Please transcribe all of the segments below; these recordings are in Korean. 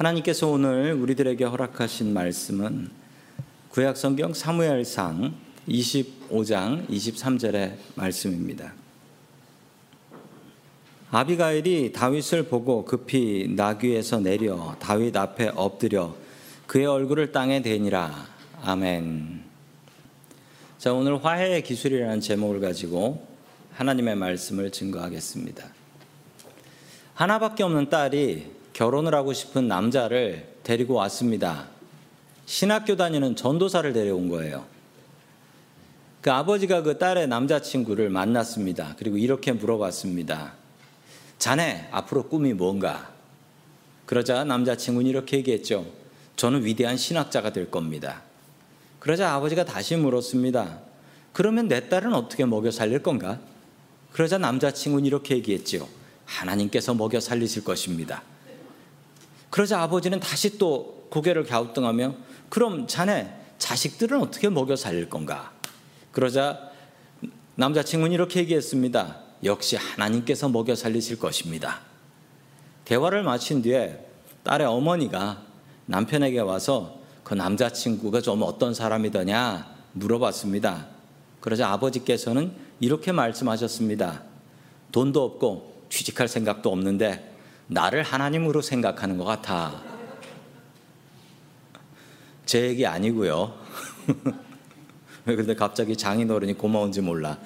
하나님께서 오늘 우리들에게 허락하신 말씀은 구약 성경 사무엘상 25장 23절의 말씀입니다. 아비가일이 다윗을 보고 급히 나귀에서 내려 다윗 앞에 엎드려 그의 얼굴을 땅에 대니라. 아멘. 자, 오늘 화해의 기술이라는 제목을 가지고 하나님의 말씀을 증거하겠습니다. 하나밖에 없는 딸이 결혼을 하고 싶은 남자를 데리고 왔습니다. 신학교 다니는 전도사를 데려온 거예요. 그 아버지가 그 딸의 남자친구를 만났습니다. 그리고 이렇게 물어봤습니다. 자네, 앞으로 꿈이 뭔가? 그러자 남자친구는 이렇게 얘기했죠. 저는 위대한 신학자가 될 겁니다. 그러자 아버지가 다시 물었습니다. 그러면 내 딸은 어떻게 먹여 살릴 건가? 그러자 남자친구는 이렇게 얘기했죠. 하나님께서 먹여 살리실 것입니다. 그러자 아버지는 다시 또 고개를 갸우뚱하며 그럼 자네 자식들은 어떻게 먹여 살릴 건가? 그러자 남자친구는 이렇게 얘기했습니다. 역시 하나님께서 먹여 살리실 것입니다. 대화를 마친 뒤에 딸의 어머니가 남편에게 와서 그 남자친구가 좀 어떤 사람이더냐 물어봤습니다. 그러자 아버지께서는 이렇게 말씀하셨습니다. 돈도 없고 취직할 생각도 없는데 나를 하나님으로 생각하는 것 같아. 제 얘기 아니고요. 왜 근데 갑자기 장인어른이 고마운지 몰라.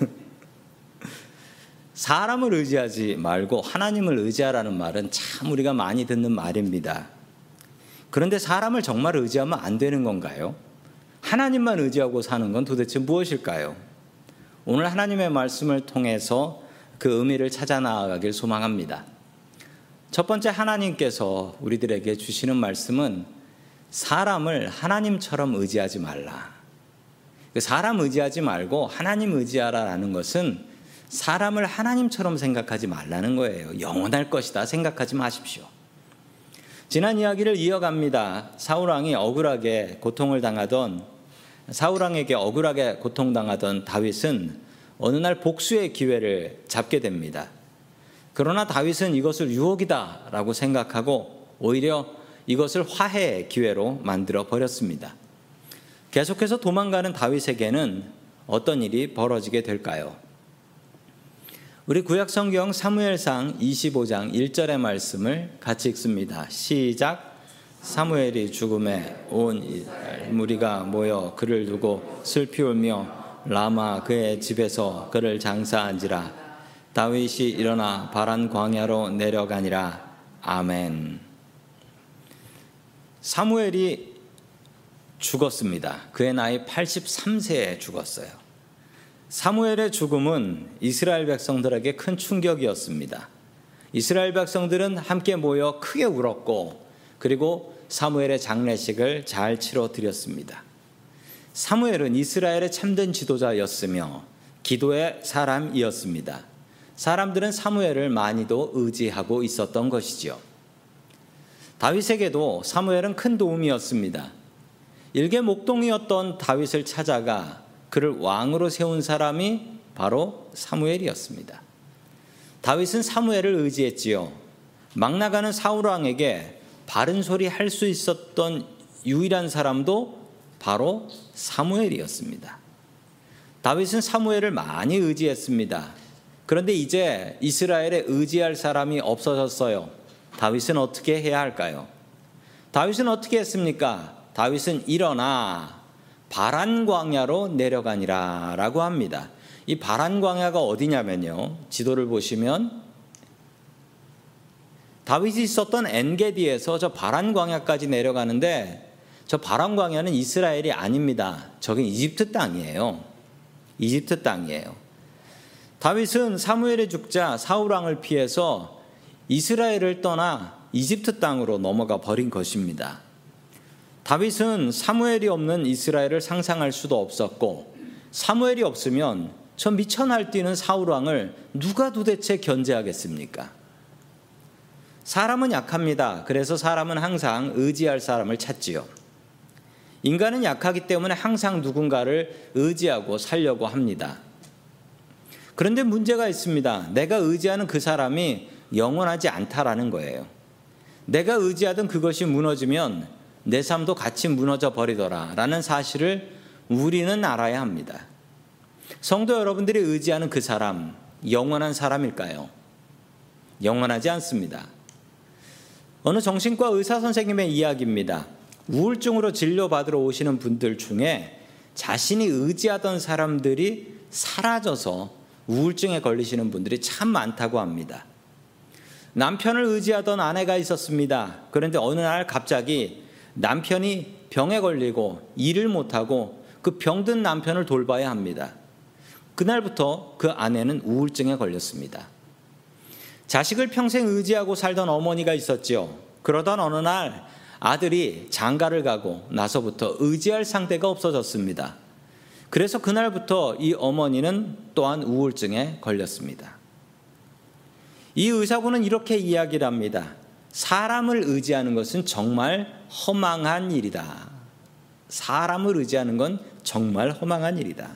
사람을 의지하지 말고 하나님을 의지하라는 말은 참 우리가 많이 듣는 말입니다. 그런데 사람을 정말 의지하면 안 되는 건가요? 하나님만 의지하고 사는 건 도대체 무엇일까요? 오늘 하나님의 말씀을 통해서 그 의미를 찾아 나가길 소망합니다. 첫 번째 하나님께서 우리들에게 주시는 말씀은 사람을 하나님처럼 의지하지 말라. 그 사람 의지하지 말고 하나님 의지하라라는 것은 사람을 하나님처럼 생각하지 말라는 거예요. 영원할 것이다 생각하지 마십시오. 지난 이야기를 이어갑니다. 사울왕이 억울하게 고통을 당하던 사울왕에게 억울하게 고통당하던 다윗은 어느 날 복수의 기회를 잡게 됩니다. 그러나 다윗은 이것을 유혹이다라고 생각하고 오히려 이것을 화해의 기회로 만들어 버렸습니다. 계속해서 도망가는 다윗에게는 어떤 일이 벌어지게 될까요? 우리 구약 성경 사무엘상 25장 1절의 말씀을 같이 읽습니다. 시작. 사무엘이 죽음에 온 무리가 모여 그를 두고 슬피 울며 라마 그의 집에서 그를 장사한지라 다윗이 일어나 바란 광야로 내려가니라. 아멘. 사무엘이 죽었습니다. 그의 나이 83세에 죽었어요. 사무엘의 죽음은 이스라엘 백성들에게 큰 충격이었습니다. 이스라엘 백성들은 함께 모여 크게 울었고 그리고 사무엘의 장례식을 잘 치러 드렸습니다. 사무엘은 이스라엘의 참된 지도자였으며 기도의 사람이었습니다. 사람들은 사무엘을 많이도 의지하고 있었던 것이지요. 다윗에게도 사무엘은 큰 도움이었습니다. 일개 목동이었던 다윗을 찾아가 그를 왕으로 세운 사람이 바로 사무엘이었습니다. 다윗은 사무엘을 의지했지요. 막 나가는 사울 왕에게 바른 소리 할 수 있었던 유일한 사람도 바로 사무엘이었습니다. 다윗은 사무엘을 많이 의지했습니다. 그런데 이제 이스라엘에 의지할 사람이 없어졌어요. 다윗은 어떻게 해야 할까요? 다윗은 어떻게 했습니까? 다윗은 일어나 바란 광야로 내려가니라라고 합니다. 이 바란 광야가 어디냐면요. 지도를 보시면 다윗이 있었던 엔게디에서 저 바란 광야까지 내려가는데 저 바란 광야는 이스라엘이 아닙니다. 저긴 이집트 땅이에요. 이집트 땅이에요. 다윗은 사무엘의 죽자 사울 왕을 피해서 이스라엘을 떠나 이집트 땅으로 넘어가 버린 것입니다. 다윗은 사무엘이 없는 이스라엘을 상상할 수도 없었고 사무엘이 없으면 저 미쳐 날뛰는 사울 왕을 누가 도대체 견제하겠습니까? 사람은 약합니다. 그래서 사람은 항상 의지할 사람을 찾지요. 인간은 약하기 때문에 항상 누군가를 의지하고 살려고 합니다. 그런데 문제가 있습니다. 내가 의지하는 그 사람이 영원하지 않다라는 거예요. 내가 의지하던 그것이 무너지면 내 삶도 같이 무너져 버리더라라는 사실을 우리는 알아야 합니다. 성도 여러분들이 의지하는 그 사람 영원한 사람일까요? 영원하지 않습니다. 어느 정신과 의사 선생님의 이야기입니다. 우울증으로 진료받으러 오시는 분들 중에 자신이 의지하던 사람들이 사라져서 우울증에 걸리시는 분들이 참 많다고 합니다. 남편을 의지하던 아내가 있었습니다. 그런데 어느 날 갑자기 남편이 병에 걸리고 일을 못하고 그 병든 남편을 돌봐야 합니다. 그날부터 그 아내는 우울증에 걸렸습니다. 자식을 평생 의지하고 살던 어머니가 있었지요. 그러던 어느 날 아들이 장가를 가고 나서부터 의지할 상대가 없어졌습니다. 그래서 그날부터 이 어머니는 또한 우울증에 걸렸습니다. 이 의사분은 이렇게 이야기를 합니다. 사람을 의지하는 것은 정말 허망한 일이다. 사람을 의지하는 건 정말 허망한 일이다.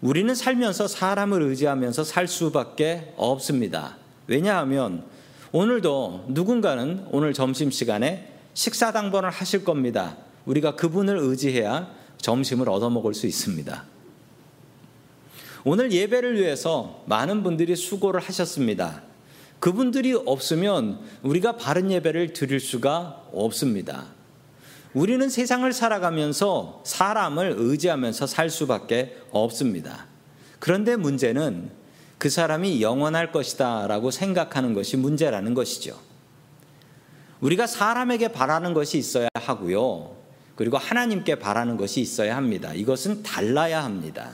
우리는 살면서 사람을 의지하면서 살 수밖에 없습니다. 왜냐하면 오늘도 누군가는 오늘 점심시간에 식사 당번을 하실 겁니다. 우리가 그분을 의지해야 점심을 얻어먹을 수 있습니다. 오늘 예배를 위해서 많은 분들이 수고를 하셨습니다. 그분들이 없으면 우리가 바른 예배를 드릴 수가 없습니다. 우리는 세상을 살아가면서 사람을 의지하면서 살 수밖에 없습니다. 그런데 문제는 그 사람이 영원할 것이다 라고 생각하는 것이 문제라는 것이죠. 우리가 사람에게 바라는 것이 있어야 하고요. 그리고 하나님께 바라는 것이 있어야 합니다. 이것은 달라야 합니다.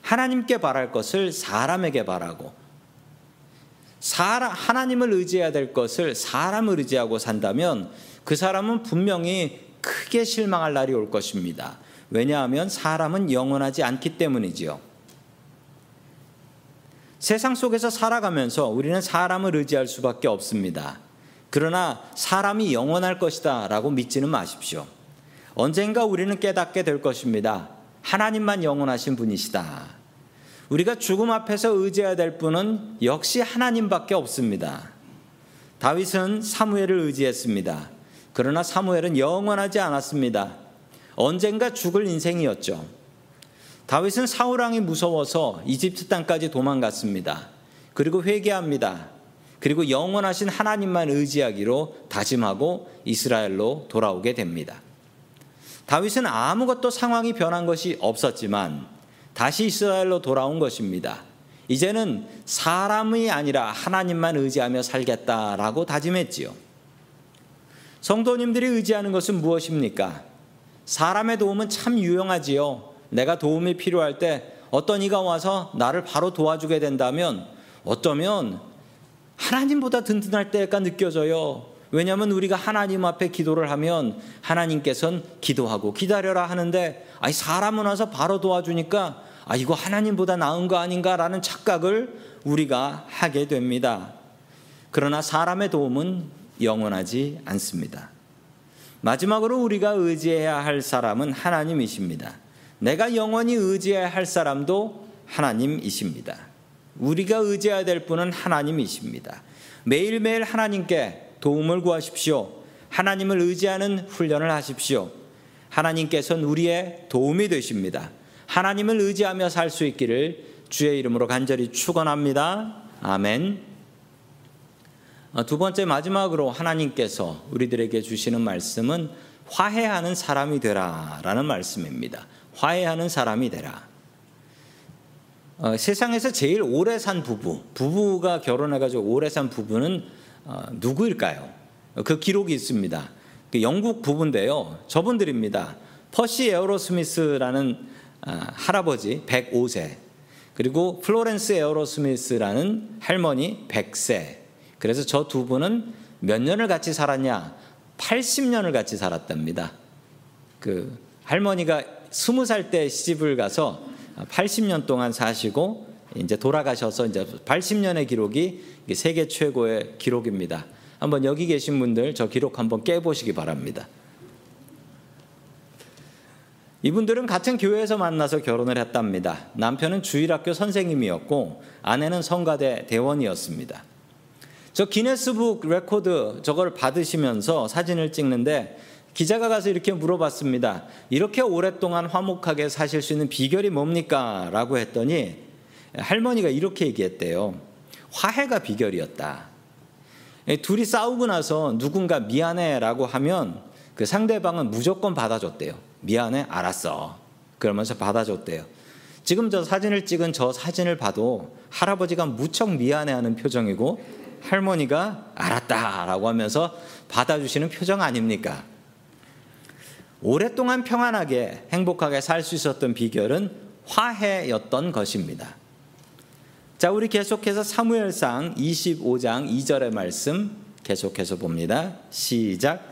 하나님께 바랄 것을 사람에게 바라고 사람, 하나님을 의지해야 될 것을 사람을 의지하고 산다면 그 사람은 분명히 크게 실망할 날이 올 것입니다. 왜냐하면 사람은 영원하지 않기 때문이지요. 세상 속에서 살아가면서 우리는 사람을 의지할 수밖에 없습니다. 그러나 사람이 영원할 것이다 라고 믿지는 마십시오. 언젠가 우리는 깨닫게 될 것입니다. 하나님만 영원하신 분이시다. 우리가 죽음 앞에서 의지해야 될 분은 역시 하나님밖에 없습니다. 다윗은 사무엘을 의지했습니다. 그러나 사무엘은 영원하지 않았습니다. 언젠가 죽을 인생이었죠. 다윗은 사울왕이 무서워서 이집트 땅까지 도망갔습니다. 그리고 회개합니다. 그리고 영원하신 하나님만 의지하기로 다짐하고 이스라엘로 돌아오게 됩니다. 다윗은 아무것도 상황이 변한 것이 없었지만 다시 이스라엘로 돌아온 것입니다. 이제는 사람이 아니라 하나님만 의지하며 살겠다라고 다짐했지요. 성도님들이 의지하는 것은 무엇입니까? 사람의 도움은 참 유용하지요. 내가 도움이 필요할 때 어떤 이가 와서 나를 바로 도와주게 된다면 어쩌면 하나님보다 든든할 때가 느껴져요. 왜냐하면 우리가 하나님 앞에 기도를 하면 하나님께서는 기도하고 기다려라 하는데 아니 사람은 와서 바로 도와주니까 아 이거 하나님보다 나은 거 아닌가라는 착각을 우리가 하게 됩니다. 그러나 사람의 도움은 영원하지 않습니다. 마지막으로 우리가 의지해야 할 사람은 하나님이십니다. 내가 영원히 의지해야 할 사람도 하나님이십니다. 우리가 의지해야 될 분은 하나님이십니다. 매일매일 하나님께 도움을 구하십시오. 하나님을 의지하는 훈련을 하십시오. 하나님께서는 우리의 도움이 되십니다. 하나님을 의지하며 살 수 있기를 주의 이름으로 간절히 축원합니다. 아멘. 어, 두 번째 마지막으로 하나님께서 우리들에게 주시는 말씀은 화해하는 사람이 되라라는 말씀입니다. 화해하는 사람이 되라. 어, 세상에서 제일 오래 산 부부, 부부가 결혼해가지고 오래 산 부부는 어, 누구일까요? 그 기록이 있습니다. 그 영국 부부인데요. 저분들입니다. 퍼시 에어로스미스라는 아, 할아버지 105세, 그리고 플로렌스 에어로스미스라는 할머니 100세. 그래서 저 두 분은 몇 년을 같이 살았냐? 80년을 같이 살았답니다. 그 할머니가 20살 때 시집을 가서 80년 동안 사시고 이제 돌아가셔서 이제 80년의 기록이 세계 최고의 기록입니다. 한번 여기 계신 분들 저 기록 한번 깨보시기 바랍니다. 이분들은 같은 교회에서 만나서 결혼을 했답니다. 남편은 주일학교 선생님이었고 아내는 성가대 대원이었습니다. 저 기네스북 레코드 저걸 받으시면서 사진을 찍는데 기자가 가서 이렇게 물어봤습니다. 이렇게 오랫동안 화목하게 사실 수 있는 비결이 뭡니까? 라고 했더니 할머니가 이렇게 얘기했대요. 화해가 비결이었다. 둘이 싸우고 나서 누군가 미안해 라고 하면 그 상대방은 무조건 받아줬대요. 미안해? 알았어. 그러면서 받아줬대요. 지금 저 사진을 찍은 저 사진을 봐도 할아버지가 무척 미안해 하는 표정이고 할머니가 알았다 라고 하면서 받아주시는 표정 아닙니까? 오랫동안 평안하게 행복하게 살 수 있었던 비결은 화해였던 것입니다. 자, 우리 계속해서 사무엘상 25장 2절의 말씀 계속해서 봅니다. 시작.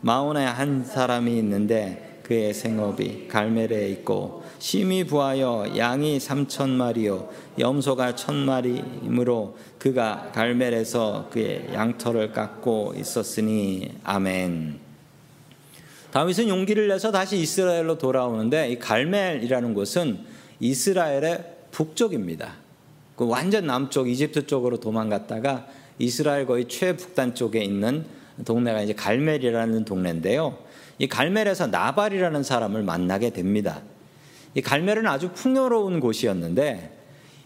마온에 한 사람이 있는데 그의 생업이 갈멜에 있고 심히 부하여 양이 삼천 마리요 염소가 천 마리이므로 그가 갈멜에서 그의 양털을 깎고 있었으니 아멘. 다윗은 용기를 내서 다시 이스라엘로 돌아오는데 이 갈멜이라는 곳은 이스라엘의 북쪽입니다. 그 완전 남쪽 이집트 쪽으로 도망갔다가 이스라엘 거의 최북단 쪽에 있는 동네가 이제 갈멜이라는 동네인데요. 이 갈멜에서 나발이라는 사람을 만나게 됩니다. 이 갈멜은 아주 풍요로운 곳이었는데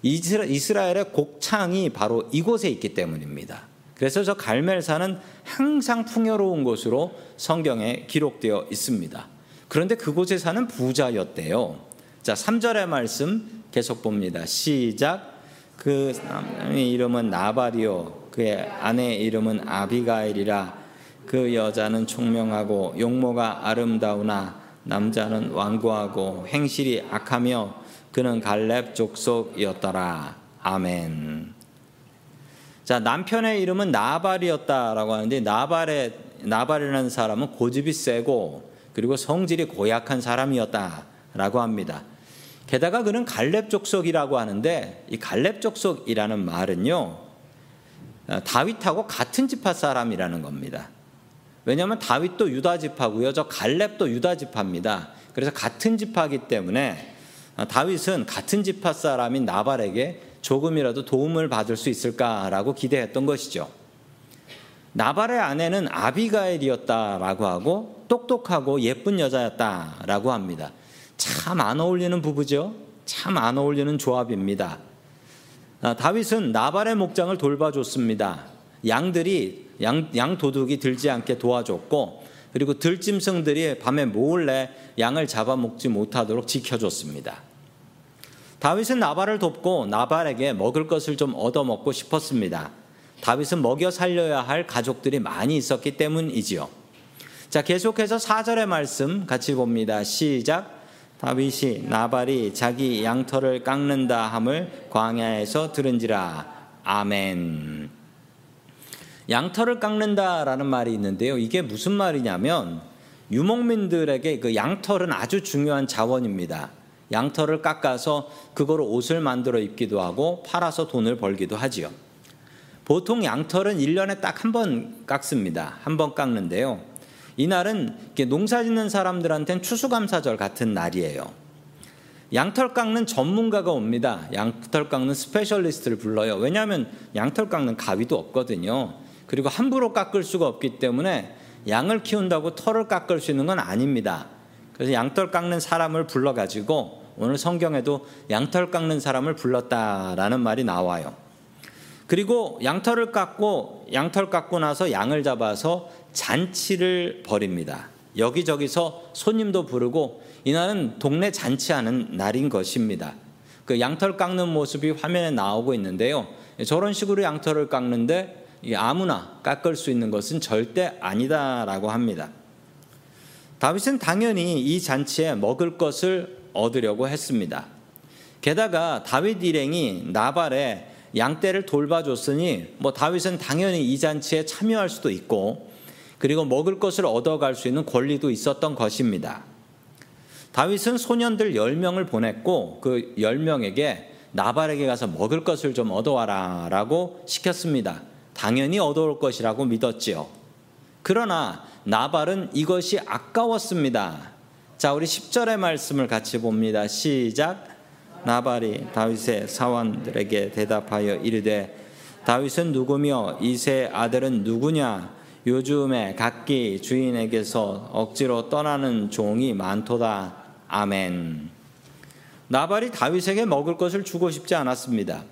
이스라엘의 곡창이 바로 이곳에 있기 때문입니다. 그래서 저 갈멜산은 항상 풍요로운 곳으로 성경에 기록되어 있습니다. 그런데 그곳에 사는 부자였대요. 자, 3절의 말씀 계속 봅니다. 시작. 그 사람의 이름은 나발이요. 그의 아내 이름은 아비가일이라. 그 여자는 총명하고 용모가 아름다우나 남자는 완고하고 행실이 악하며 그는 갈렙 족속이었더라. 아멘. 자, 남편의 이름은 나발이었다라고 하는데 나발의 나발이라는 사람은 고집이 세고 그리고 성질이 고약한 사람이었다라고 합니다. 게다가 그는 갈렙 족속이라고 하는데 이 갈렙 족속이라는 말은요. 다윗하고 같은 지파 사람이라는 겁니다. 왜냐하면 다윗도 유다 지파고요. 저 갈렙도 유다 지파입니다. 그래서 같은 지파기 때문에 다윗은 같은 지파 사람인 나발에게 조금이라도 도움을 받을 수 있을까라고 기대했던 것이죠. 나발의 아내는 아비가엘이었다라고 하고 똑똑하고 예쁜 여자였다라고 합니다. 참 안 어울리는 부부죠. 참 안 어울리는 조합입니다. 아, 다윗은 나발의 목장을 돌봐줬습니다. 양들이 양, 양 도둑이 들지 않게 도와줬고 그리고 들짐승들이 밤에 몰래 양을 잡아먹지 못하도록 지켜줬습니다. 다윗은 나발을 돕고 나발에게 먹을 것을 좀 얻어먹고 싶었습니다. 다윗은 먹여 살려야 할 가족들이 많이 있었기 때문이지요. 자, 계속해서 4절의 말씀 같이 봅니다. 시작. 다윗이 나발이 자기 양털을 깎는다 함을 광야에서 들은지라. 아멘. 양털을 깎는다라는 말이 있는데요. 이게 무슨 말이냐면 유목민들에게 그 양털은 아주 중요한 자원입니다. 양털을 깎아서 그거로 옷을 만들어 입기도 하고 팔아서 돈을 벌기도 하지요. 보통 양털은 1년에 딱 한 번 깎습니다. 한 번 깎는데요. 이날은 농사 짓는 사람들한테는 추수감사절 같은 날이에요. 양털 깎는 전문가가 옵니다. 양털 깎는 specialist를 불러요. 왜냐하면 양털 깎는 가위도 없거든요. 그리고 함부로 깎을 수가 없기 때문에 양을 키운다고 털을 깎을 수 있는 건 아닙니다. 그래서 양털 깎는 사람을 불러가지고 오늘 성경에도 양털 깎는 사람을 불렀다라는 말이 나와요. 그리고 양털을 깎고 양털 깎고 나서 양을 잡아서 잔치를 벌입니다. 여기저기서 손님도 부르고 이날은 동네 잔치하는 날인 것입니다. 그 양털 깎는 모습이 화면에 나오고 있는데요. 저런 식으로 양털을 깎는데 아무나 깎을 수 있는 것은 절대 아니다라고 합니다. 다윗은 당연히 이 잔치에 먹을 것을 얻으려고 했습니다. 게다가 다윗 일행이 나발의 양떼를 돌봐줬으니 뭐 다윗은 당연히 이 잔치에 참여할 수도 있고 그리고 먹을 것을 얻어갈 수 있는 권리도 있었던 것입니다. 다윗은 소년들 10명을 보냈고 그 10명에게 나발에게 가서 먹을 것을 좀 얻어와라 라고 시켰습니다. 당연히 얻어올 것이라고 믿었지요. 그러나 나발은 이것이 아까웠습니다. 자, 우리 10절의 말씀을 같이 봅니다. 시작. 나발이 다윗의 사원들에게 대답하여 이르되 다윗은 누구며 이세 아들은 누구냐? 요즘에 각기 주인에게서 억지로 떠나는 종이 많도다. 아멘. 나발이 다윗에게 먹을 것을 주고 싶지 않았습니다.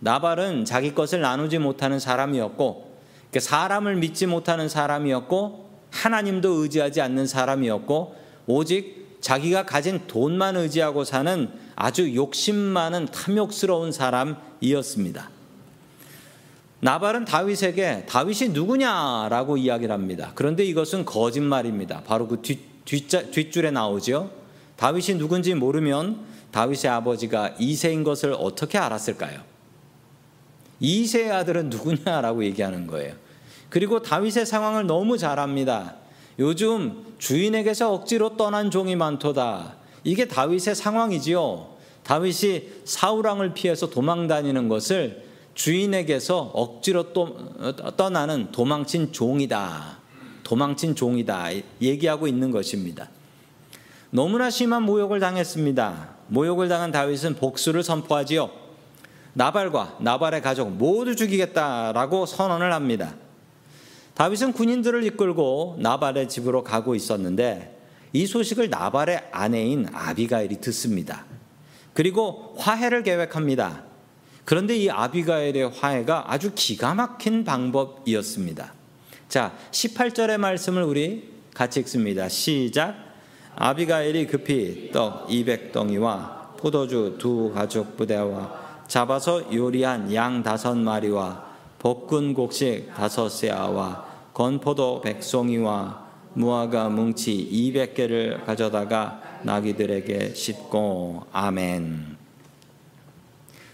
나발은 자기 것을 나누지 못하는 사람이었고 사람을 믿지 못하는 사람이었고 하나님도 의지하지 않는 사람이었고 오직 자기가 가진 돈만 의지하고 사는 아주 욕심 많은 탐욕스러운 사람이었습니다. 나발은 다윗에게 다윗이 누구냐라고 이야기를 합니다. 그런데 이것은 거짓말입니다. 바로 그 뒷, 뒷줄에 나오죠. 다윗이 누군지 모르면 다윗의 아버지가 이세인 것을 어떻게 알았을까요? 이세의 아들은 누구냐라고 얘기하는 거예요. 그리고 다윗의 상황을 너무 잘 압니다. 요즘 주인에게서 억지로 떠난 종이 많도다. 이게 다윗의 상황이지요. 다윗이 사우랑을 피해서 도망 다니는 것을 주인에게서 억지로 또 떠나는 도망친 종이다. 도망친 종이다. 얘기하고 있는 것입니다. 너무나 심한 모욕을 당했습니다. 모욕을 당한 다윗은 복수를 선포하지요. 나발과 나발의 가족 모두 죽이겠다라고 선언을 합니다. 다윗은 군인들을 이끌고 나발의 집으로 가고 있었는데 이 소식을 나발의 아내인 아비가일이 듣습니다. 그리고 화해를 계획합니다. 그런데 이 아비가일의 화해가 아주 기가 막힌 방법이었습니다. 자, 18절의 말씀을 우리 같이 읽습니다. 시작. 아비가일이 급히 떡 200덩이와 포도주 두 가죽 부대와 잡아서 요리한 양 다섯 마리와 볶은 곡식 다섯 세아와 건포도 백송이와 무화과 뭉치 200개를 가져다가 나귀들에게 싣고 아멘.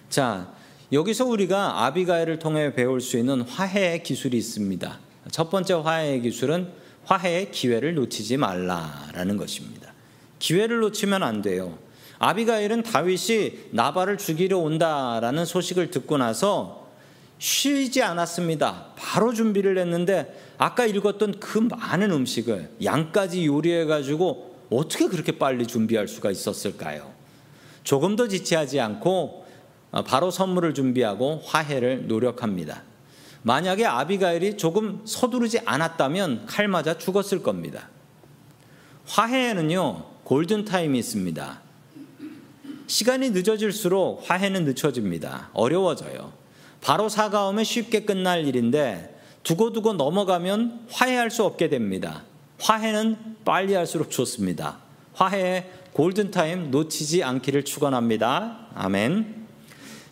자, 여기서 우리가 아비가일을 통해 배울 수 있는 화해의 기술이 있습니다. 첫 번째 화해의 기술은 화해의 기회를 놓치지 말라라는 것입니다. 기회를 놓치면 안 돼요. 아비가일은 다윗이 나발을 죽이려 온다라는 소식을 듣고 나서 쉬지 않았습니다. 바로 준비를 했는데 아까 읽었던 그 많은 음식을 양까지 요리해 가지고 어떻게 그렇게 빨리 준비할 수가 있었을까요? 조금 더 지체하지 않고 바로 선물을 준비하고 화해를 노력합니다. 만약에 아비가일이 조금 서두르지 않았다면 칼 맞아 죽었을 겁니다. 화해에는요, 골든타임이 있습니다. 시간이 늦어질수록 화해는 늦춰집니다. 어려워져요. 바로 사과하면 쉽게 끝날 일인데 두고두고 넘어가면 화해할 수 없게 됩니다. 화해는 빨리 할수록 좋습니다. 화해의 골든타임 놓치지 않기를 축원합니다. 아멘.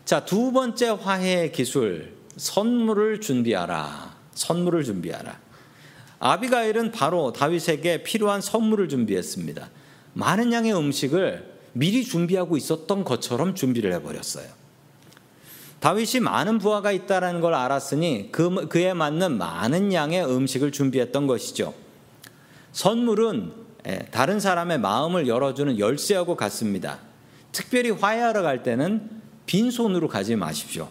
자, 두 번째 화해의 기술. 선물을 준비하라. 선물을 준비하라. 아비가일은 바로 다윗에게 필요한 선물을 준비했습니다. 많은 양의 음식을 미리 준비하고 있었던 것처럼 준비를 해버렸어요. 다윗이 많은 부하가 있다는 걸 알았으니 그, 그에 맞는 많은 양의 음식을 준비했던 것이죠. 선물은 예, 다른 사람의 마음을 열어주는 열쇠하고 같습니다. 특별히 화해하러 갈 때는 빈손으로 가지 마십시오.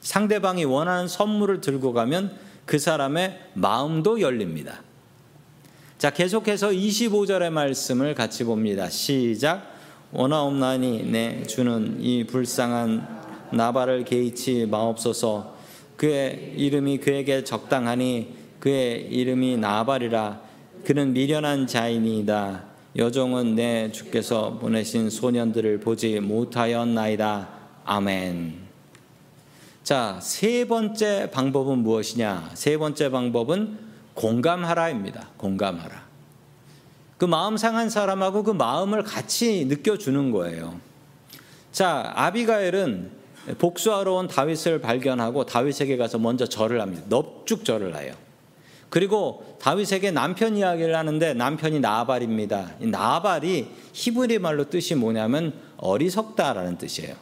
상대방이 원하는 선물을 들고 가면 그 사람의 마음도 열립니다. 자, 계속해서 25절의 말씀을 같이 봅니다. 시작. 원하옵나니 내 주는 이 불쌍한 나발을 개의치 마옵소서 그의 이름이 그에게 적당하니 그의 이름이 나발이라 그는 미련한 자이니이다 여종은 내 주께서 보내신 소년들을 보지 못하였나이다 아멘 자, 세 번째 방법은 무엇이냐? 세 번째 방법은 공감하라입니다. 공감하라. 그 마음 상한 사람하고 그 마음을 같이 느껴주는 거예요. 자, 아비가엘은 복수하러 온 다윗을 발견하고 다윗에게 가서 먼저 절을 합니다. 넙죽 절을 해요. 그리고 다윗에게 남편 이야기를 하는데 남편이 나발입니다. 나발이 히브리 말로 뜻이 뭐냐면 어리석다라는 뜻이에요.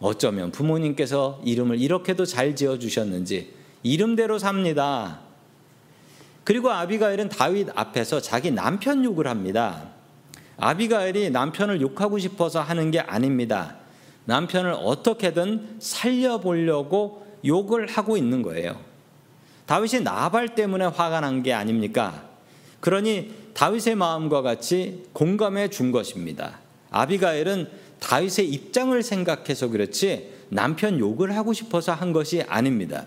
어쩌면 부모님께서 이름을 이렇게도 잘 지어 주셨는지 이름대로 삽니다. 그리고 아비가일은 다윗 앞에서 자기 남편 욕을 합니다. 아비가일이 남편을 욕하고 싶어서 하는 게 아닙니다. 남편을 어떻게든 살려보려고 욕을 하고 있는 거예요. 다윗이 나발 때문에 화가 난 게 아닙니까? 그러니 다윗의 마음과 같이 공감해 준 것입니다. 아비가일은 다윗의 입장을 생각해서 그렇지 남편 욕을 하고 싶어서 한 것이 아닙니다.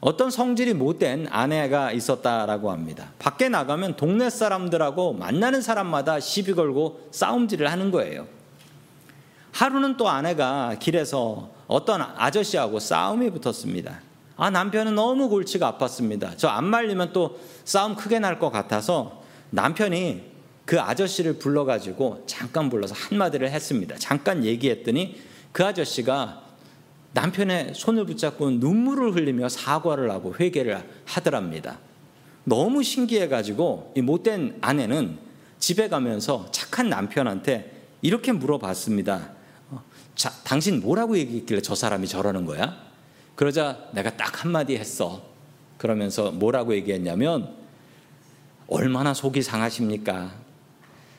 어떤 성질이 못된 아내가 있었다라고 합니다. 밖에 나가면 동네 사람들하고 만나는 사람마다 시비 걸고 싸움질을 하는 거예요. 하루는 또 아내가 길에서 어떤 아저씨하고 싸움이 붙었습니다. 아, 남편은 너무 골치가 아팠습니다. 저 안 말리면 또 싸움 크게 날 것 같아서 남편이 그 아저씨를 불러가지고 잠깐 불러서 한마디를 했습니다. 잠깐 얘기했더니 그 아저씨가 남편의 손을 붙잡고 눈물을 흘리며 사과를 하고 회개를 하더랍니다. 너무 신기해가지고 이 못된 아내는 집에 가면서 착한 남편한테 이렇게 물어봤습니다. 어, 자, 당신 뭐라고 얘기했길래 저 사람이 저러는 거야? 그러자 내가 딱 한마디 했어. 그러면서 뭐라고 얘기했냐면 얼마나 속이 상하십니까?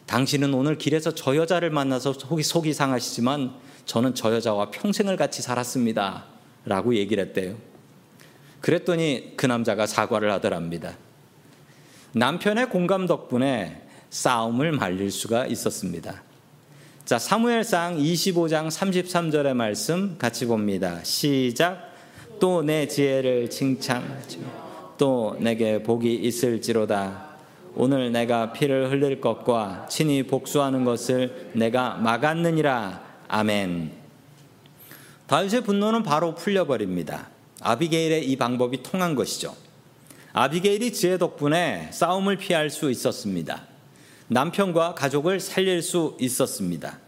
당신은 오늘 길에서 저 여자를 만나서 속이, 속이 상하시지만 저는 저 여자와 평생을 같이 살았습니다. 라고 얘기를 했대요. 그랬더니 그 남자가 사과를 하더랍니다. 남편의 공감 덕분에 싸움을 말릴 수가 있었습니다. 자, 사무엘상 25장 33절의 말씀 같이 봅니다. 시작. 또 내 지혜를 칭찬하며 또 내게 복이 있을지로다. 오늘 내가 피를 흘릴 것과 친히 복수하는 것을 내가 막았느니라. 아멘. 다윗의 분노는 바로 풀려버립니다. 아비게일의 이 방법이 통한 것이죠. 아비게일이 지혜 덕분에 싸움을 피할 수 있었습니다. 남편과 가족을 살릴 수 있었습니다.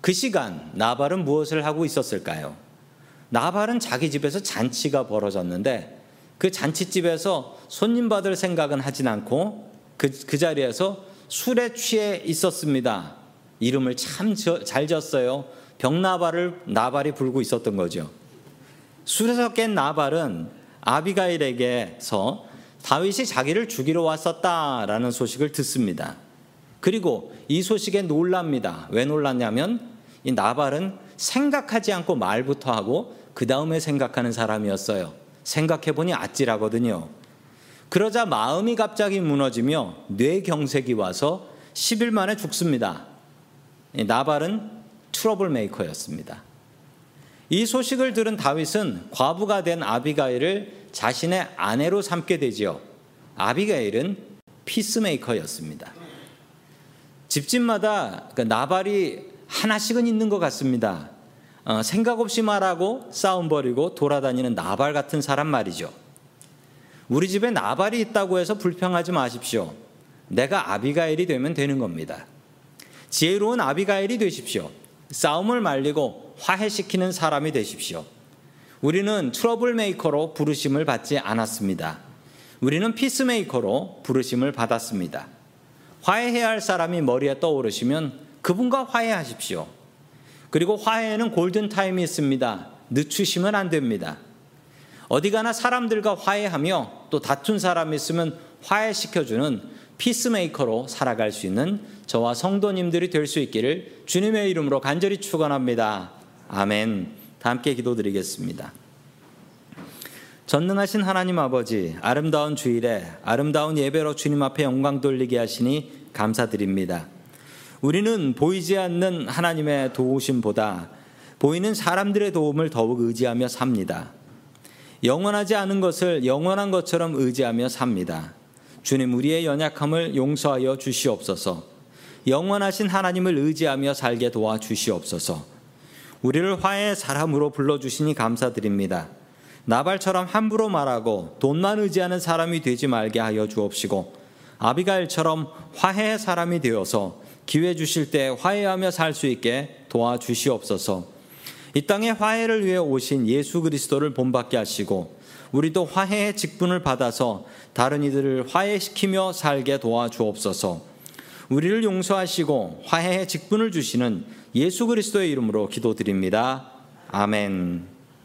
그 시간 나발은 무엇을 하고 있었을까요? 나발은 자기 집에서 잔치가 벌어졌는데 그 잔치집에서 손님 받을 생각은 하진 않고 그, 그 자리에서 술에 취해 있었습니다. 이름을 참 잘 지었어요. 병나발을 나발이 불고 있었던 거죠. 술에서 깬 나발은 아비가일에게서 다윗이 자기를 죽이러 왔었다라는 소식을 듣습니다. 그리고 이 소식에 놀랍니다. 왜 놀랐냐면 이 나발은 생각하지 않고 말부터 하고 그 다음에 생각하는 사람이었어요. 생각해보니 아찔하거든요. 그러자 마음이 갑자기 무너지며 뇌경색이 와서 10일 만에 죽습니다. 나발은 troublemaker였습니다. 이 소식을 들은 다윗은 과부가 된 아비가일을 자신의 아내로 삼게 되지요. 아비가일은 peacemaker였습니다. 집집마다 그 나발이 하나씩은 있는 것 같습니다. 어, 생각 없이 말하고 싸움 벌이고 돌아다니는 나발 같은 사람 말이죠. 우리 집에 나발이 있다고 해서 불평하지 마십시오. 내가 아비가일이 되면 되는 겁니다. 지혜로운 아비가일이 되십시오. 싸움을 말리고 화해시키는 사람이 되십시오. 우리는 troublemaker로 부르심을 받지 않았습니다. 우리는 peacemaker로 부르심을 받았습니다. 화해해야 할 사람이 머리에 떠오르시면 그분과 화해하십시오. 그리고 화해에는 골든 타임이 있습니다. 늦추시면 안 됩니다. 어디 가나 사람들과 화해하며 또 다툰 사람이 있으면 화해시켜주는 peacemaker로 살아갈 수 있는 저와 성도님들이 될 수 있기를 주님의 이름으로 간절히 축원합니다. 아멘. 다 함께 기도드리겠습니다. 전능하신 하나님 아버지, 아름다운 주일에 아름다운 예배로 주님 앞에 영광 돌리게 하시니 감사드립니다. 우리는 보이지 않는 하나님의 도우심보다 보이는 사람들의 도움을 더욱 의지하며 삽니다. 영원하지 않은 것을 영원한 것처럼 의지하며 삽니다. 주님 우리의 연약함을 용서하여 주시옵소서. 영원하신 하나님을 의지하며 살게 도와 주시옵소서. 우리를 화해의 사람으로 불러 주시니 감사드립니다. 나발처럼 함부로 말하고 돈만 의지하는 사람이 되지 말게 하여 주옵시고 아비가일처럼 화해의 사람이 되어서 기회 주실 때 화해하며 살 수 있게 도와 주시옵소서. 이 땅에 화해를 위해 오신 예수 그리스도를 본받게 하시고 우리도 화해의 직분을 받아서 다른 이들을 화해시키며 살게 도와주옵소서. 우리를 용서하시고 화해의 직분을 주시는 예수 그리스도의 이름으로 기도드립니다. 아멘.